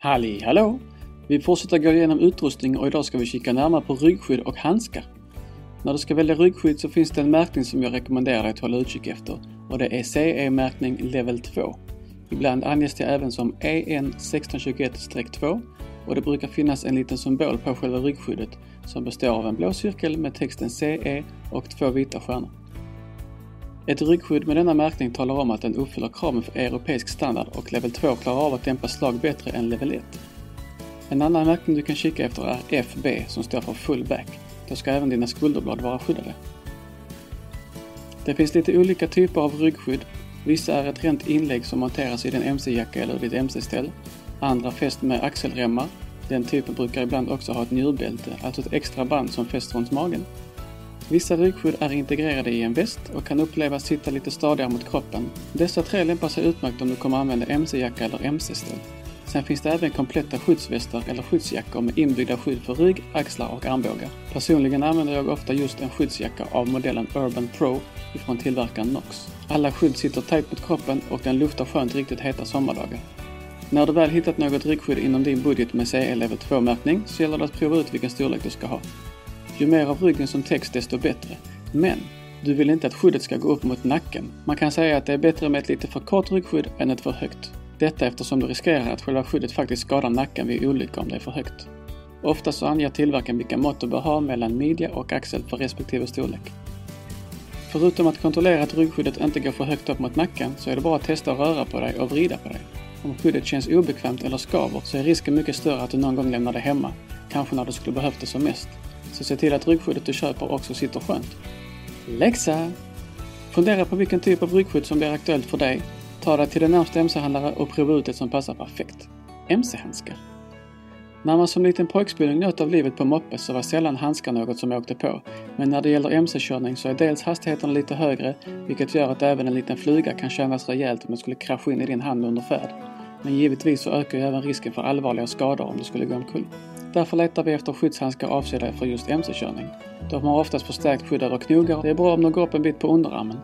Halli hallå! Vi fortsätter gå igenom utrustning och idag ska vi kika närmare på ryggskydd och handskar. När du ska välja ryggskydd så finns det en märkning som jag rekommenderar dig att hålla utkik efter och det är CE-märkning Level 2. Ibland anges det även som EN 1621-2 och det brukar finnas en liten symbol på själva ryggskyddet som består av en blå cirkel med texten CE och två vita stjärnor. Ett ryggskydd med denna märkning talar om att den uppfyller kraven för europeisk standard och level 2 klarar av att dämpa slag bättre än level 1. En annan märkning du kan kika efter är FB som står för full back. Då ska även dina skulderblad vara skyddade. Det finns lite olika typer av ryggskydd. Vissa är ett rent inlägg som monteras i din mc-jacka eller ditt mc-ställ. Andra fäst med axelremmar. Den typen brukar ibland också ha ett njurbälte, alltså ett extra band som fästs runt magen. Vissa ryggskydd är integrerade i en väst och kan upplevas sitta lite stadigare mot kroppen. Dessa tre lämpar sig utmärkt om du kommer använda mc-jacka eller mc-ställ. Sen finns det även kompletta skyddsvästar eller skyddsjackor med inbyggda skydd för rygg, axlar och armbågar. Personligen använder jag ofta just en skyddsjacka av modellen Urban Pro ifrån tillverkaren Nox. Alla skydd sitter tajt mot kroppen och den luftar skönt riktigt heta sommardagar. När du väl hittat något ryggskydd inom din budget med CE Level 2-märkning så gäller det att prova ut vilken storlek du ska ha. Ju mer av ryggen som täcks desto bättre. Men du vill inte att skyddet ska gå upp mot nacken. Man kan säga att det är bättre med ett lite för kort ryggskydd än ett för högt. Detta eftersom du riskerar att själva skyddet faktiskt skadar nacken vid olycka om det är för högt. Ofta så anger tillverkaren vilka mått du bör ha mellan midja och axel för respektive storlek. Förutom att kontrollera att ryggskyddet inte går för högt upp mot nacken så är det bara att testa att röra på dig och vrida på dig. Om skyddet känns obekvämt eller skaver så är risken mycket större att du någon gång lämnar det hemma, kanske när du skulle behövt det som mest. Så se till att ryggskyddet du köper också sitter skönt. Läxa! Fundera på vilken typ av ryggskydd som blir aktuellt för dig. Ta dig till din närmsta mc-handlare och prova ut ett som passar perfekt. MC-handskar. När man som liten pojkspilling njöt av livet på moppe så var sällan handskar något som jag åkte på. Men när det gäller mc-körning så är dels hastigheten lite högre, vilket gör att även en liten fluga kan kännas rejält om den skulle krascha in i din hand under färd. Men givetvis så ökar ju även risken för allvarliga skador om du skulle gå omkull. Därför letar vi efter skyddshandskar avsedda för just mc-körning. De har oftast förstärkt skydd över knogar. Det är bra om de går upp en bit på underarmen.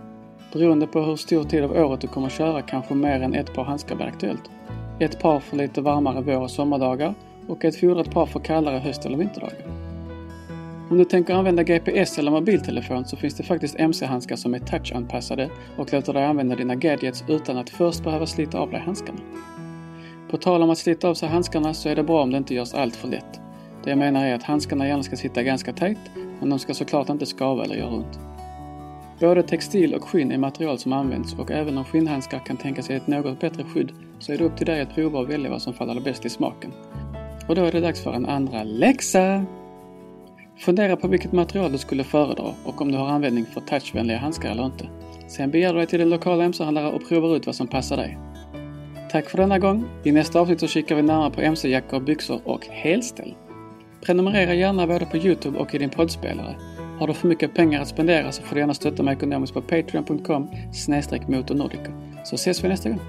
Beroende på hur stor tid av året du kommer köra kanske mer än ett par handskar blir aktuellt. Ett par för lite varmare vår och sommardagar och ett fodrat par för kallare höst eller vinterdagar. Om du tänker använda GPS eller mobiltelefon så finns det faktiskt mc-handskar som är touchanpassade och låter dig använda dina gadgets utan att först behöva slita av dig handskarna. På tal om att slita av sig handskarna så är det bra om det inte görs allt för lätt. Det jag menar är att handskarna gärna ska sitta ganska tajt, men de ska såklart inte skava eller göra ont. Både textil och skinn är material som används och även om skinnhandskar kan tänka sig ett något bättre skydd så är det upp till dig att prova och välja vad som faller bäst i smaken. Och då är det dags för en andra läxa! Fundera på vilket material du skulle föredra och om du har användning för touchvänliga handskar eller inte. Sen begär du dig till din lokala mc-handlare och provar ut vad som passar dig. Tack för denna gång. I nästa avsnitt så kikar vi närmare på mc-jackor, byxor och helställ. Prenumerera gärna både på Youtube och i din poddspelare. Har du för mycket pengar att spendera så får du gärna stötta mig ekonomiskt på patreon.com motornordica. Så ses vi nästa gång.